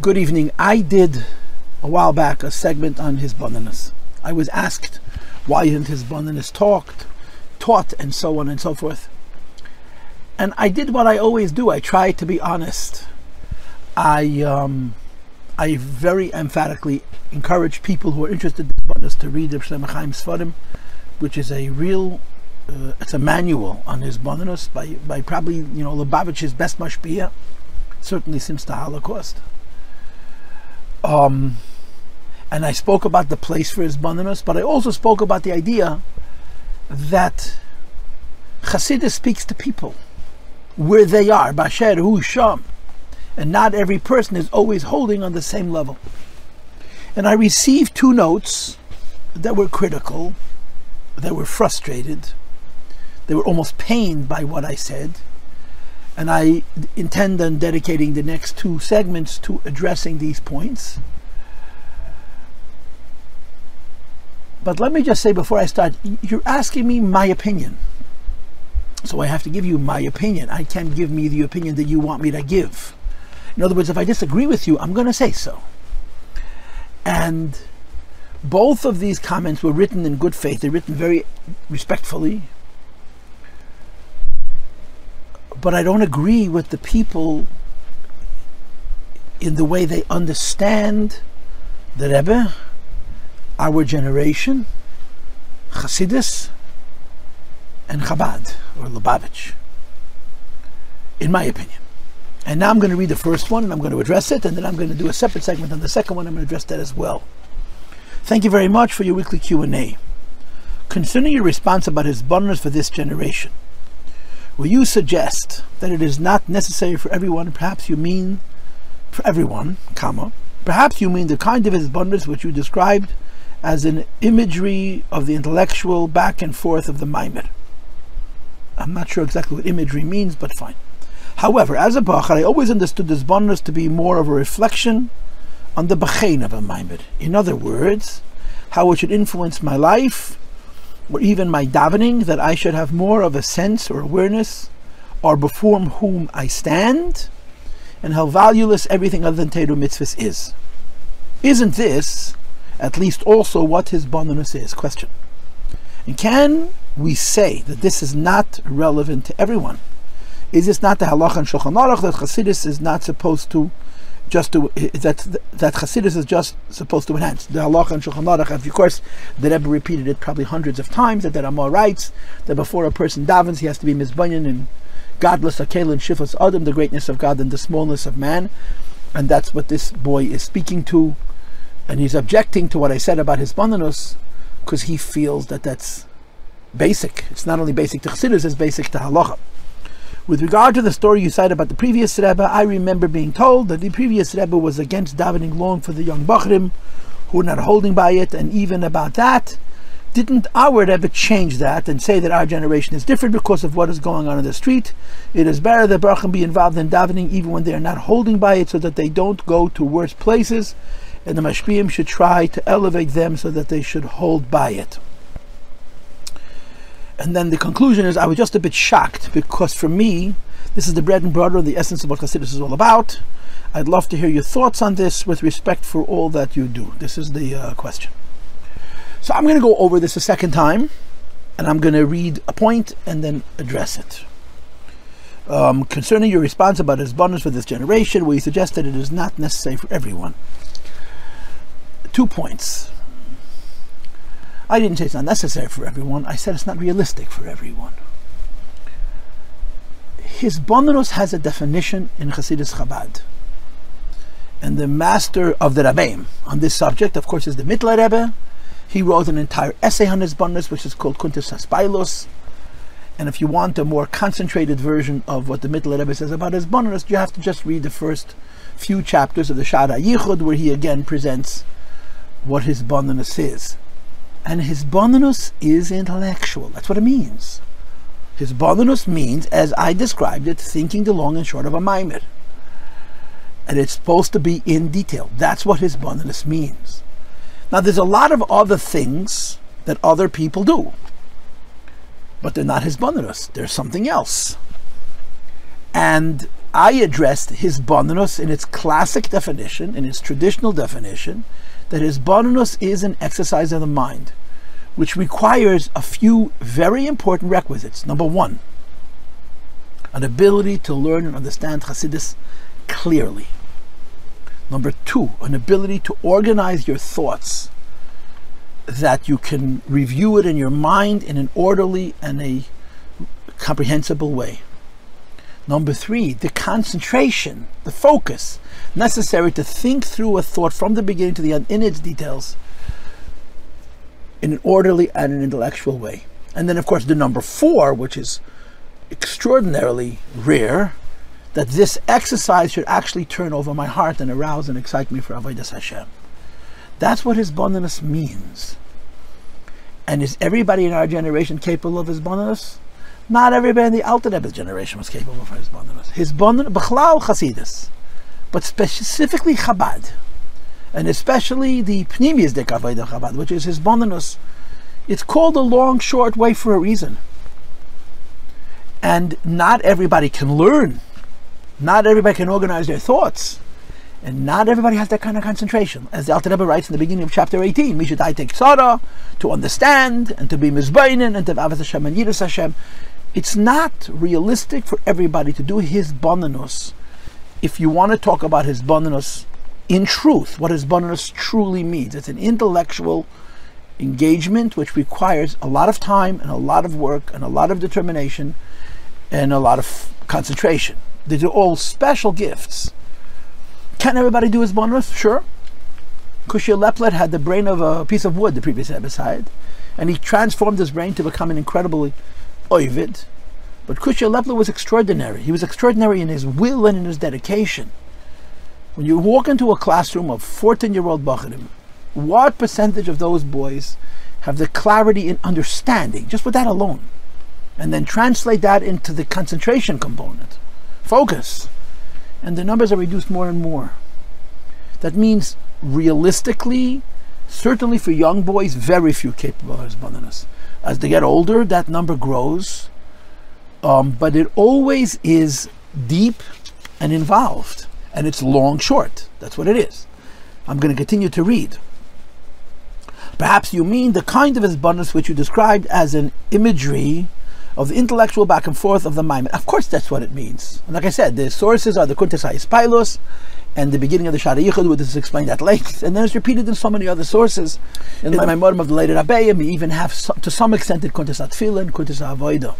Good evening. I did a while back a segment on hisbonenus. I was asked why isn't hisbonenus talked, taught, and so on and so forth. And I did what I always do. I try to be honest. I um, I very emphatically encourage people who are interested in bonus to read the Shlomo Chaim which is a real uh, it's a manual on hisbonenus by by probably you know Lubavitch's best mashpia, certainly since the Holocaust. Um, and I spoke about the place for hisbonenus, but I also spoke about the idea that Chassidus speaks to people where they are, Basher Hu Sham, and not every person is always holding on the same level. And I received two notes that were critical, that were frustrated, they were almost pained by what I said. And I intend on dedicating the next two segments to addressing these points. But let me just say before I start, you're asking me my opinion. So I have to give you my opinion. I can't give me the opinion that you want me to give. In other words, if I disagree with you, I'm going to say so. And both of these comments were written in good faith. They're written very respectfully, but I don't agree with the people in the way they understand the Rebbe, our generation, Hasidus, and Chabad, or Lubavitch, in my opinion. And now I'm going to read the first one and I'm going to address it, and then I'm going to do a separate segment on the second one. I'm going to address that as well. Thank you very much for your weekly Q&A. Concerning your response about hisbonenus for this generation, Will you suggest that it is not necessary for everyone? Perhaps you mean for everyone, comma. Perhaps you mean the kind of abundance which you described as an imagery of the intellectual back and forth of the Maimer. I'm not sure exactly what imagery means, but fine. However, as a Bachar, I always understood this bonus to be more of a reflection on the Bachain of a Maimer. In other words, how it should influence my life or even my davening, that I should have more of a sense or awareness or before whom I stand, and how valueless everything other than Teru Mitzvahs is. Isn't this at least also what hisbonenus is? Question. And can we say that this is not relevant to everyone? Is this not the halacha and Shulchan Aruch that Chassidus is not supposed to just to that that Chassidus is just supposed to enhance the halacha and Shulchan Aruch. Of course, the Rebbe repeated it probably hundreds of times. That the Ramah writes that before a person davens, he has to be mizbanyan and godless akel and shifas adam, the greatness of God and the smallness of man, and that's what this boy is speaking to, and he's objecting to what I said about hisbonenus because he feels that that's basic. It's not only basic to Chassidus, it's basic to halacha. With regard to the story you cited about the previous Rebbe, I remember being told that the previous Rebbe was against davening long for the young Bachrim who were not holding by it, and even about that, didn't our Rebbe change that and say that our generation is different because of what is going on in the street? It is better that Bachrim be involved in davening even when they are not holding by it so that they don't go to worse places, and the Mashpiyim should try to elevate them so that they should hold by it. And then the conclusion is I was just a bit shocked because for me, this is the bread and butter, the essence of what Chassidus is all about. I'd love to hear your thoughts on this with respect for all that you do. This is the uh, question. So I'm going to go over this a second time and I'm going to read a point and then address it. Um, concerning your response about hisbonenus for this generation, you suggest that it is not necessary for everyone. Two points. I didn't say it's not necessary for everyone. I said it's not realistic for everyone. Hisbonenus has a definition in Hasidus Chabad. And the master of the Rabbeim on this subject, of course, is the Mittler Rebbe. He wrote an entire essay on hisbonenus, which is called Kuntis Haspailos. And if you want a more concentrated version of what the Mittler Rebbe says about hisbonenus, you have to just read the first few chapters of the Shara Yichud, where he again presents what hisbonenus is. And hisbonenus is intellectual. That's what it means. Hisbonenus means, as I described it, thinking the long and short of a maimer. And it's supposed to be in detail. That's what hisbonenus means. Now, there's a lot of other things that other people do, but they're not hisbonenus. They're something else. And I addressed hisbonenus in its classic definition, in its traditional definition, that hisbonenus is an exercise of the mind, which requires a few very important requisites. Number one, an ability to learn and understand Hasidus clearly. Number two, an ability to organize your thoughts that you can review it in your mind in an orderly and a comprehensible way. Number three, the concentration, the focus necessary to think through a thought from the beginning to the end in its details in an orderly and an intellectual way. And then, of course, the number four, which is extraordinarily rare, that this exercise should actually turn over my heart and arouse and excite me for Avodah Hashem. That's what his hisbonenus means. And is everybody in our generation capable of his hisbonenus? Not everybody in the Alter Rebbe's generation was capable of hisbonenus. Hisbonenus, b'chlal chasidus, but specifically Chabad, and especially the Pnimius de Avodah Chabad, which is his hisbonenus. It's called a long, short way for a reason. And not everybody can learn. Not everybody can organize their thoughts. And not everybody has that kind of concentration. As the Alter Rebbe writes in the beginning of chapter 18, we should I take tzara to understand and to be mizbainin and to have Hashem and Yiras Hashem. It's not realistic for everybody to do hisbonenus. If you want to talk about hisbonenus in truth, what hisbonenus truly means, it's an intellectual engagement which requires a lot of time and a lot of work and a lot of determination and a lot of concentration. These are all special gifts can everybody do hisbonenus? Sure. Kushia Leplet had the brain of a piece of wood, the previous episode, and he transformed his brain to become an incredibly oivid. But Kushia Leplet was extraordinary. He was extraordinary in his will and in his dedication. When you walk into a classroom of 14 year old Bacharim, what percentage of those boys have the clarity in understanding, just with that alone? And then translate that into the concentration component. Focus and the numbers are reduced more and more. That means realistically, certainly for young boys, very few capable hisbonenus. As they get older, that number grows, um, but it always is deep and involved, and it's long short. That's what it is. I'm going to continue to read. Perhaps you mean the kind of hisbonenus which you described as an imagery of the intellectual back and forth of the mind. Of course, that's what it means. And like I said, the sources are the Kuntes Pilos and the beginning of the Shara Yichud, which is explained at length, and then it's repeated in so many other sources. In my Maimorim of the later Rabbeim, we even have, to some extent, the Kuntes Tfilin, Kuntes Avoida.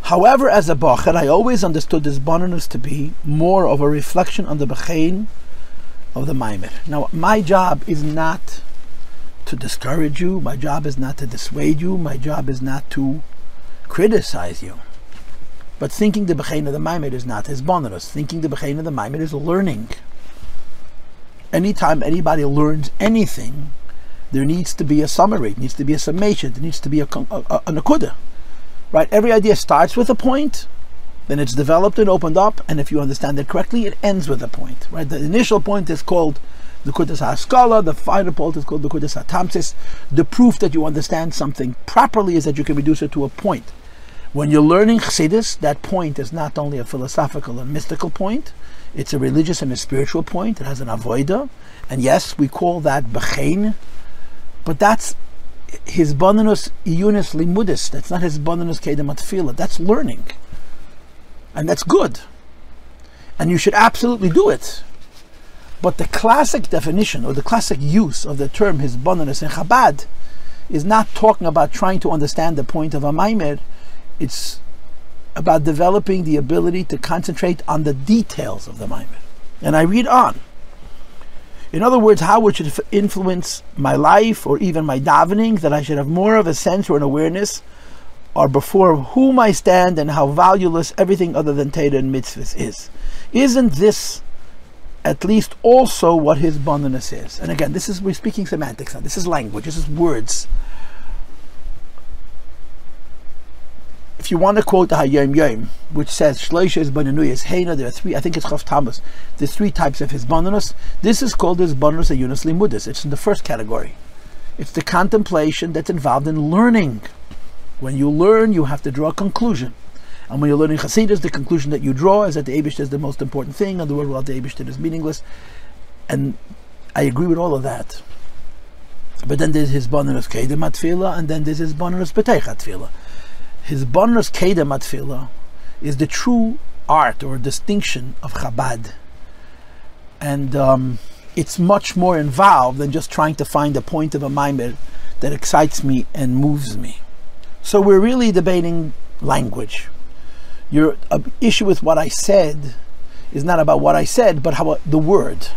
However, as a Bacher, I always understood this bonus to be more of a reflection on the Bechain of the Maimer. Now, my job is not to discourage you. My job is not to dissuade you. My job is not to criticize you. But thinking the Bechain of the Maimed is not his. Thinking the Bechain of the Maimed is learning. Anytime anybody learns anything, there needs to be a summary, there needs to be a summation, there needs to be a, a, a, a nakuda. Right? Every idea starts with a point, then it's developed and opened up, and if you understand it correctly, it ends with a point. Right? The initial point is called the Kudas HaSkala, the final point is called the Kudas HaTamsis. The proof that you understand something properly is that you can reduce it to a point. When you're learning Chassidus, that point is not only a philosophical and mystical point, it's a religious and a spiritual point. It has an avoida. And yes, we call that Bechain, but that's hisbonenus iyunis limudis. That's not hisbonenus kedemat That's learning. And that's good. And you should absolutely do it. But the classic definition or the classic use of the term hisbonenus in Chabad is not talking about trying to understand the point of a maimer. It's about developing the ability to concentrate on the details of the maimer. And I read on. In other words, how it should influence my life or even my davening, that I should have more of a sense or an awareness or before whom I stand and how valueless everything other than Torah and mitzvahs is. Isn't this at least also what hisbonenus is. And again, this is we're speaking semantics now. This is language. This is words. If you want to quote the Hayom Yom, which says Shloisha is Bananuyas Heina, there are three. I think it's Chav Tamas. There's three types of hisbonenus. This is called hisbonenus a Yunus Limudis. It's in the first category. It's the contemplation that's involved in learning. When you learn, you have to draw a conclusion. And when you're learning Hasidus, the conclusion that you draw is that the Abish is the most important thing, and the word without the Abish is meaningless. And I agree with all of that. But then there's hisbonenus and then there's hisbonenus betech atfila. Hisbonenus kedem atfila is the true art or distinction of Chabad, and um, it's much more involved than just trying to find a point of a maimed that excites me and moves me. So we're really debating language. Your uh, issue with what I said is not about what I said, but how the word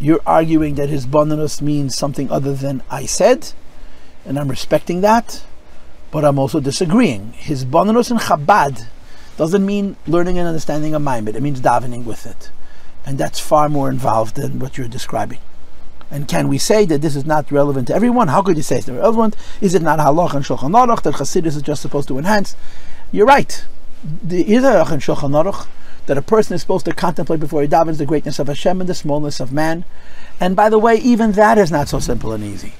you're arguing that hisbonenus means something other than I said, and I'm respecting that, but I'm also disagreeing. Hisbonenus in Chabad doesn't mean learning and understanding a Maimed, it means davening with it. And that's far more involved than what you're describing. And can we say that this is not relevant to everyone? How could you say it's not relevant? Is it not halach and shulchan aruch that Chassidus is just supposed to enhance? You're right. The is a shulchan aruch that a person is supposed to contemplate before he davens the greatness of Hashem and the smallness of man. And by the way, even that is not so simple and easy.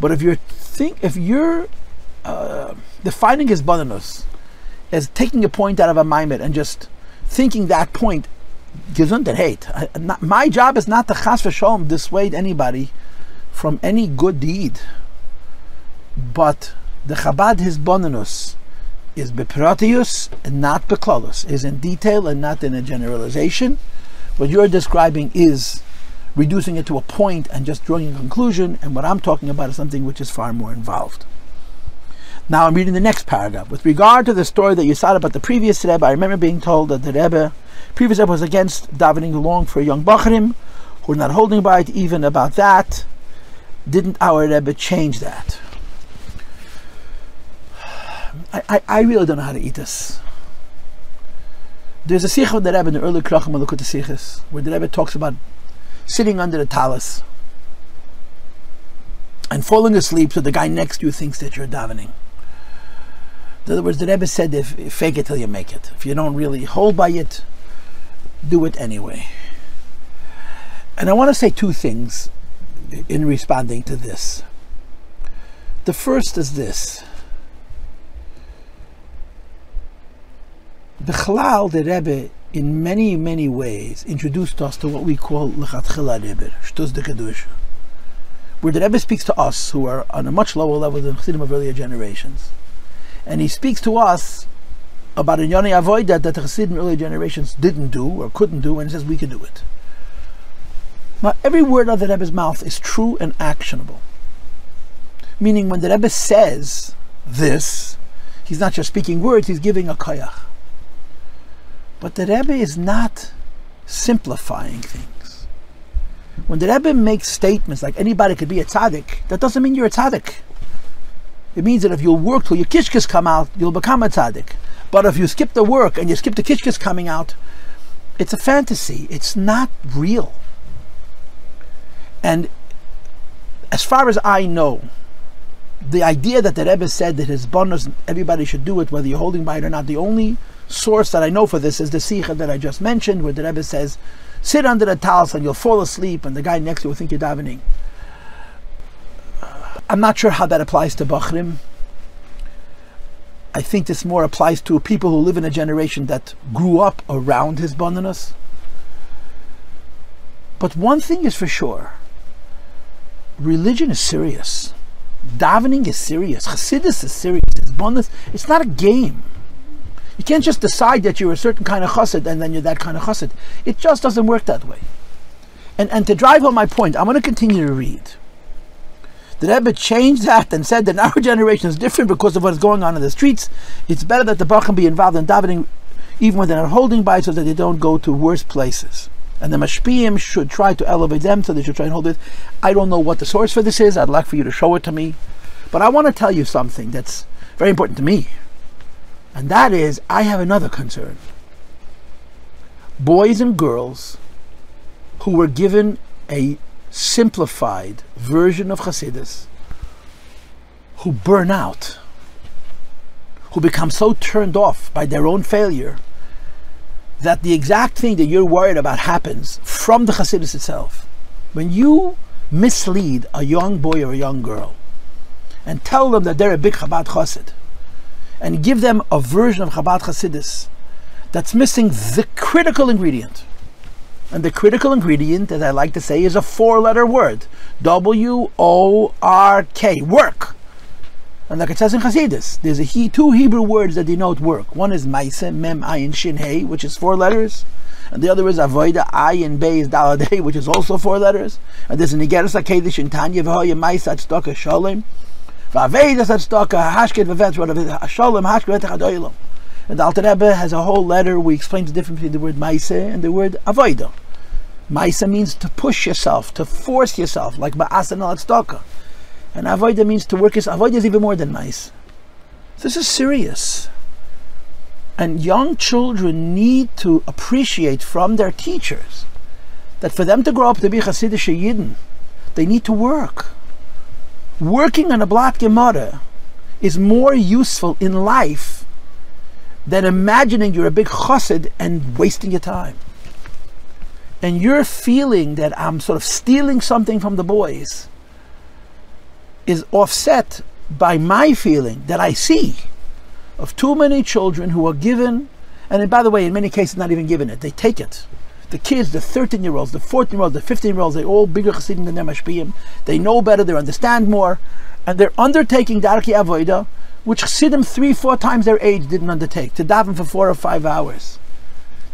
But if you're think if you're uh, defining hisbonenus as taking a point out of a maimed and just thinking that point gesund hate. My job is not to chas v'sholom dissuade anybody from any good deed, but the Chabad hisbonenus is bepratius and not beklalus, is in detail and not in a generalization. What you're describing is reducing it to a point and just drawing a conclusion, and what I'm talking about is something which is far more involved. Now I'm reading the next paragraph. With regard to the story that you said about the previous Rebbe, I remember being told that the Rebbe, previous Rebbe was against davening along for young Bachrim who are not holding by it, even about that. Didn't our Rebbe change that? I, I, I, really don't know how to eat this. There's a sikh of the Rebbe in the early Krachim Sikhs where the Rebbe talks about sitting under the talis and falling asleep so the guy next to you thinks that you're davening. In other words, the Rebbe said, if, fake it till you make it. If you don't really hold by it, do it anyway. And I want to say two things in responding to this. The first is this The Chalal, the Rebbe, in many, many ways, introduced us to what we call Lechatchila Rebbe, Shtuz de Kedusha, where the Rebbe speaks to us, who are on a much lower level than Chassidim of earlier generations. And he speaks to us about a Yoni Avoida that the Chassidim earlier generations didn't do or couldn't do, and he says we can do it. Now, every word of the Rebbe's mouth is true and actionable. Meaning, when the Rebbe says this, he's not just speaking words, he's giving a koyach. But the Rebbe is not simplifying things. When the Rebbe makes statements like anybody could be a tzaddik, that doesn't mean you're a tzaddik. It means that if you'll work till your kishkis come out, you'll become a tzaddik. But if you skip the work and you skip the kishkis coming out, it's a fantasy. It's not real. And as far as I know, the idea that the Rebbe said that hisbonenus, everybody should do it, whether you're holding by it or not, the only source that I know for this is the Sikha that I just mentioned, where the Rebbe says, sit under the talis and you'll fall asleep, and the guy next to you will think you're davening. I'm not sure how that applies to Bachrim. I think this more applies to people who live in a generation that grew up around hisbonenus. But one thing is for sure religion is serious. Davening is serious. Chassidus is serious. It's bonus. It's not a game. You can't just decide that you're a certain kind of chassid and then you're that kind of chassid. It just doesn't work that way. And, and to drive home my point, I'm going to continue to read. The Rebbe changed that and said that our generation is different because of what is going on in the streets. It's better that the Bacham be involved in davening even when they're not holding by so that they don't go to worse places. And the Mashpiyim should try to elevate them so they should try and hold it. I don't know what the source for this is. I'd like for you to show it to me. But I want to tell you something that's very important to me. And that is, I have another concern. Boys and girls who were given a simplified version of Hasidus, who burn out, who become so turned off by their own failure that the exact thing that you're worried about happens from the Hasidus itself. When you mislead a young boy or a young girl and tell them that they're a big Chabad Chassid, and give them a version of Chabad Hasidus that's missing the critical ingredient. And the critical ingredient, as I like to say, is a four letter word W O R K, work. And like it says in Hasidus, there's a he, two Hebrew words that denote work. One is Maise, Mem, Ayin, Shin, Hey, which is four letters. And the other is Avoida, Ayin, Beis, Daladei, which is also four letters. And there's an Igeris HaKedish in Tanya, V'hoya, Maise, Atztoka, Sholem. V'aveidas, Atztoka, Hashket, V'vetz, Sholem, Hashket, V'vetz, the Alter Rebbe has a whole letter where he explains the difference between the word Maise and the word Avoida. Maisa means to push yourself, to force yourself, like Ba'asan al. And Avoida means to work. Yourself. Avoida is even more than Mais. This is serious. And young children need to appreciate from their teachers that for them to grow up to be Hasidic Yidden, they need to work. Working on a Blat Gemara is more useful in life than imagining you're a big chassid and wasting your time and you're feeling that I'm sort of stealing something from the boys is offset by my feeling that I see of too many children who are given, and by the way, in many cases, not even given it, they take it. The kids, the 13 year olds, the 14 year olds, the 15 year olds, they're all bigger chassidim than their mashpiyim. They know better, they understand more, and they're undertaking darki avoida, which chassidim three, four times their age didn't undertake, to daven for four or five hours.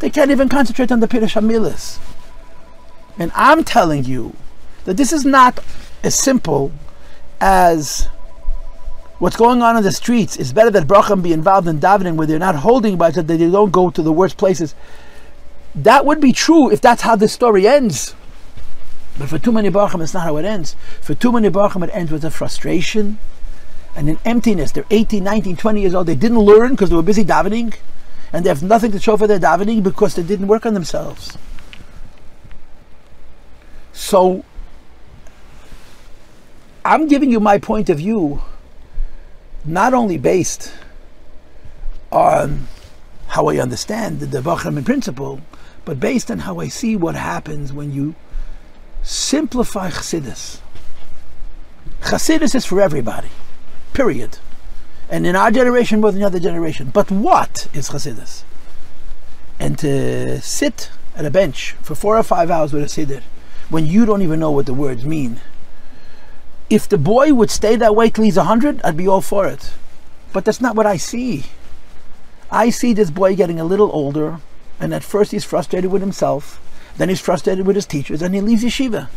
They can't even concentrate on the Pirush Hamilas. And I'm telling you that this is not as simple as what's going on in the streets. It's better that Bracham be involved in davening where they're not holding by that they don't go to the worst places. That would be true if that's how the story ends. But for too many Bracham, it's not how it ends. For too many Bracham, it ends with a frustration and an emptiness. They're 18, 19, 20 years old. They didn't learn because they were busy davening. And they have nothing to show for their davening because they didn't work on themselves. So I'm giving you my point of view, not only based on how I understand the Devachim in principle, but based on how I see what happens when you simplify Chassidus. Chassidus is for everybody, period. And in our generation more than the other generation. But what is Chassidus? And to sit at a bench for four or five hours with a Siddur when you don't even know what the words mean. If the boy would stay that way till he's 100, I'd be all for it. But that's not what I see. I see this boy getting a little older, and at first he's frustrated with himself, then he's frustrated with his teachers, and he leaves yeshiva.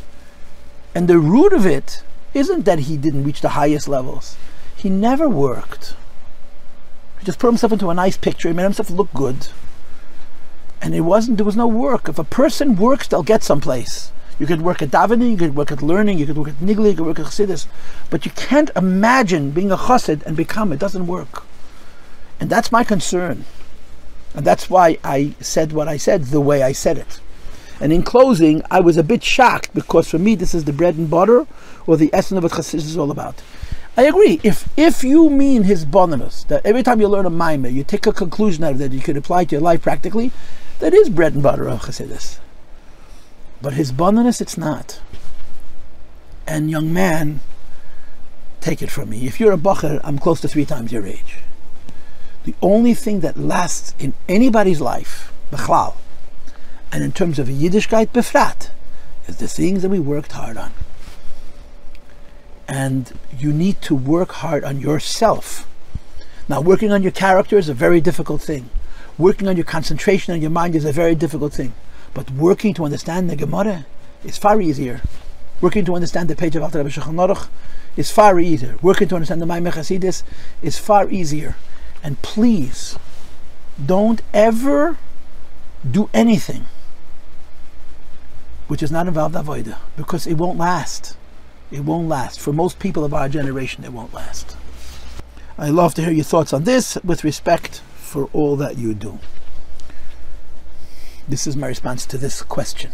And the root of it isn't that he didn't reach the highest levels. He never worked. He just put himself into a nice picture, he made himself look good. And it wasn't there was no work. If a person works, they'll get someplace. You could work at davening, you could work at learning, you could work at nigli, you could work at chassidus, but you can't imagine being a chassid and become. It doesn't work, and that's my concern, and that's why I said what I said the way I said it. And in closing, I was a bit shocked because for me this is the bread and butter, or the essence of what chassidus is all about. I agree. If if you mean hisbonenus, that every time you learn a mimer, you take a conclusion out of that you could apply to your life practically, that is bread and butter of chassidus. But hisbonenus, it's not. And young man, take it from me. If you're a bacher, I'm close to three times your age. The only thing that lasts in anybody's life, bechlal, and in terms of Yiddishkeit befrat, is the things that we worked hard on. And you need to work hard on yourself. Now, working on your character is a very difficult thing. Working on your concentration on your mind is a very difficult thing. But working to understand the Gemara is far easier. Working to understand the page of Alter Rebbe Shulchan is far easier. Working to understand the Maimon Chasidis is far easier. And please, don't ever do anything which is not involved avoida because it won't last. It won't last. For most people of our generation, it won't last. I love to hear your thoughts on this with respect for all that you do. This is my response to this question.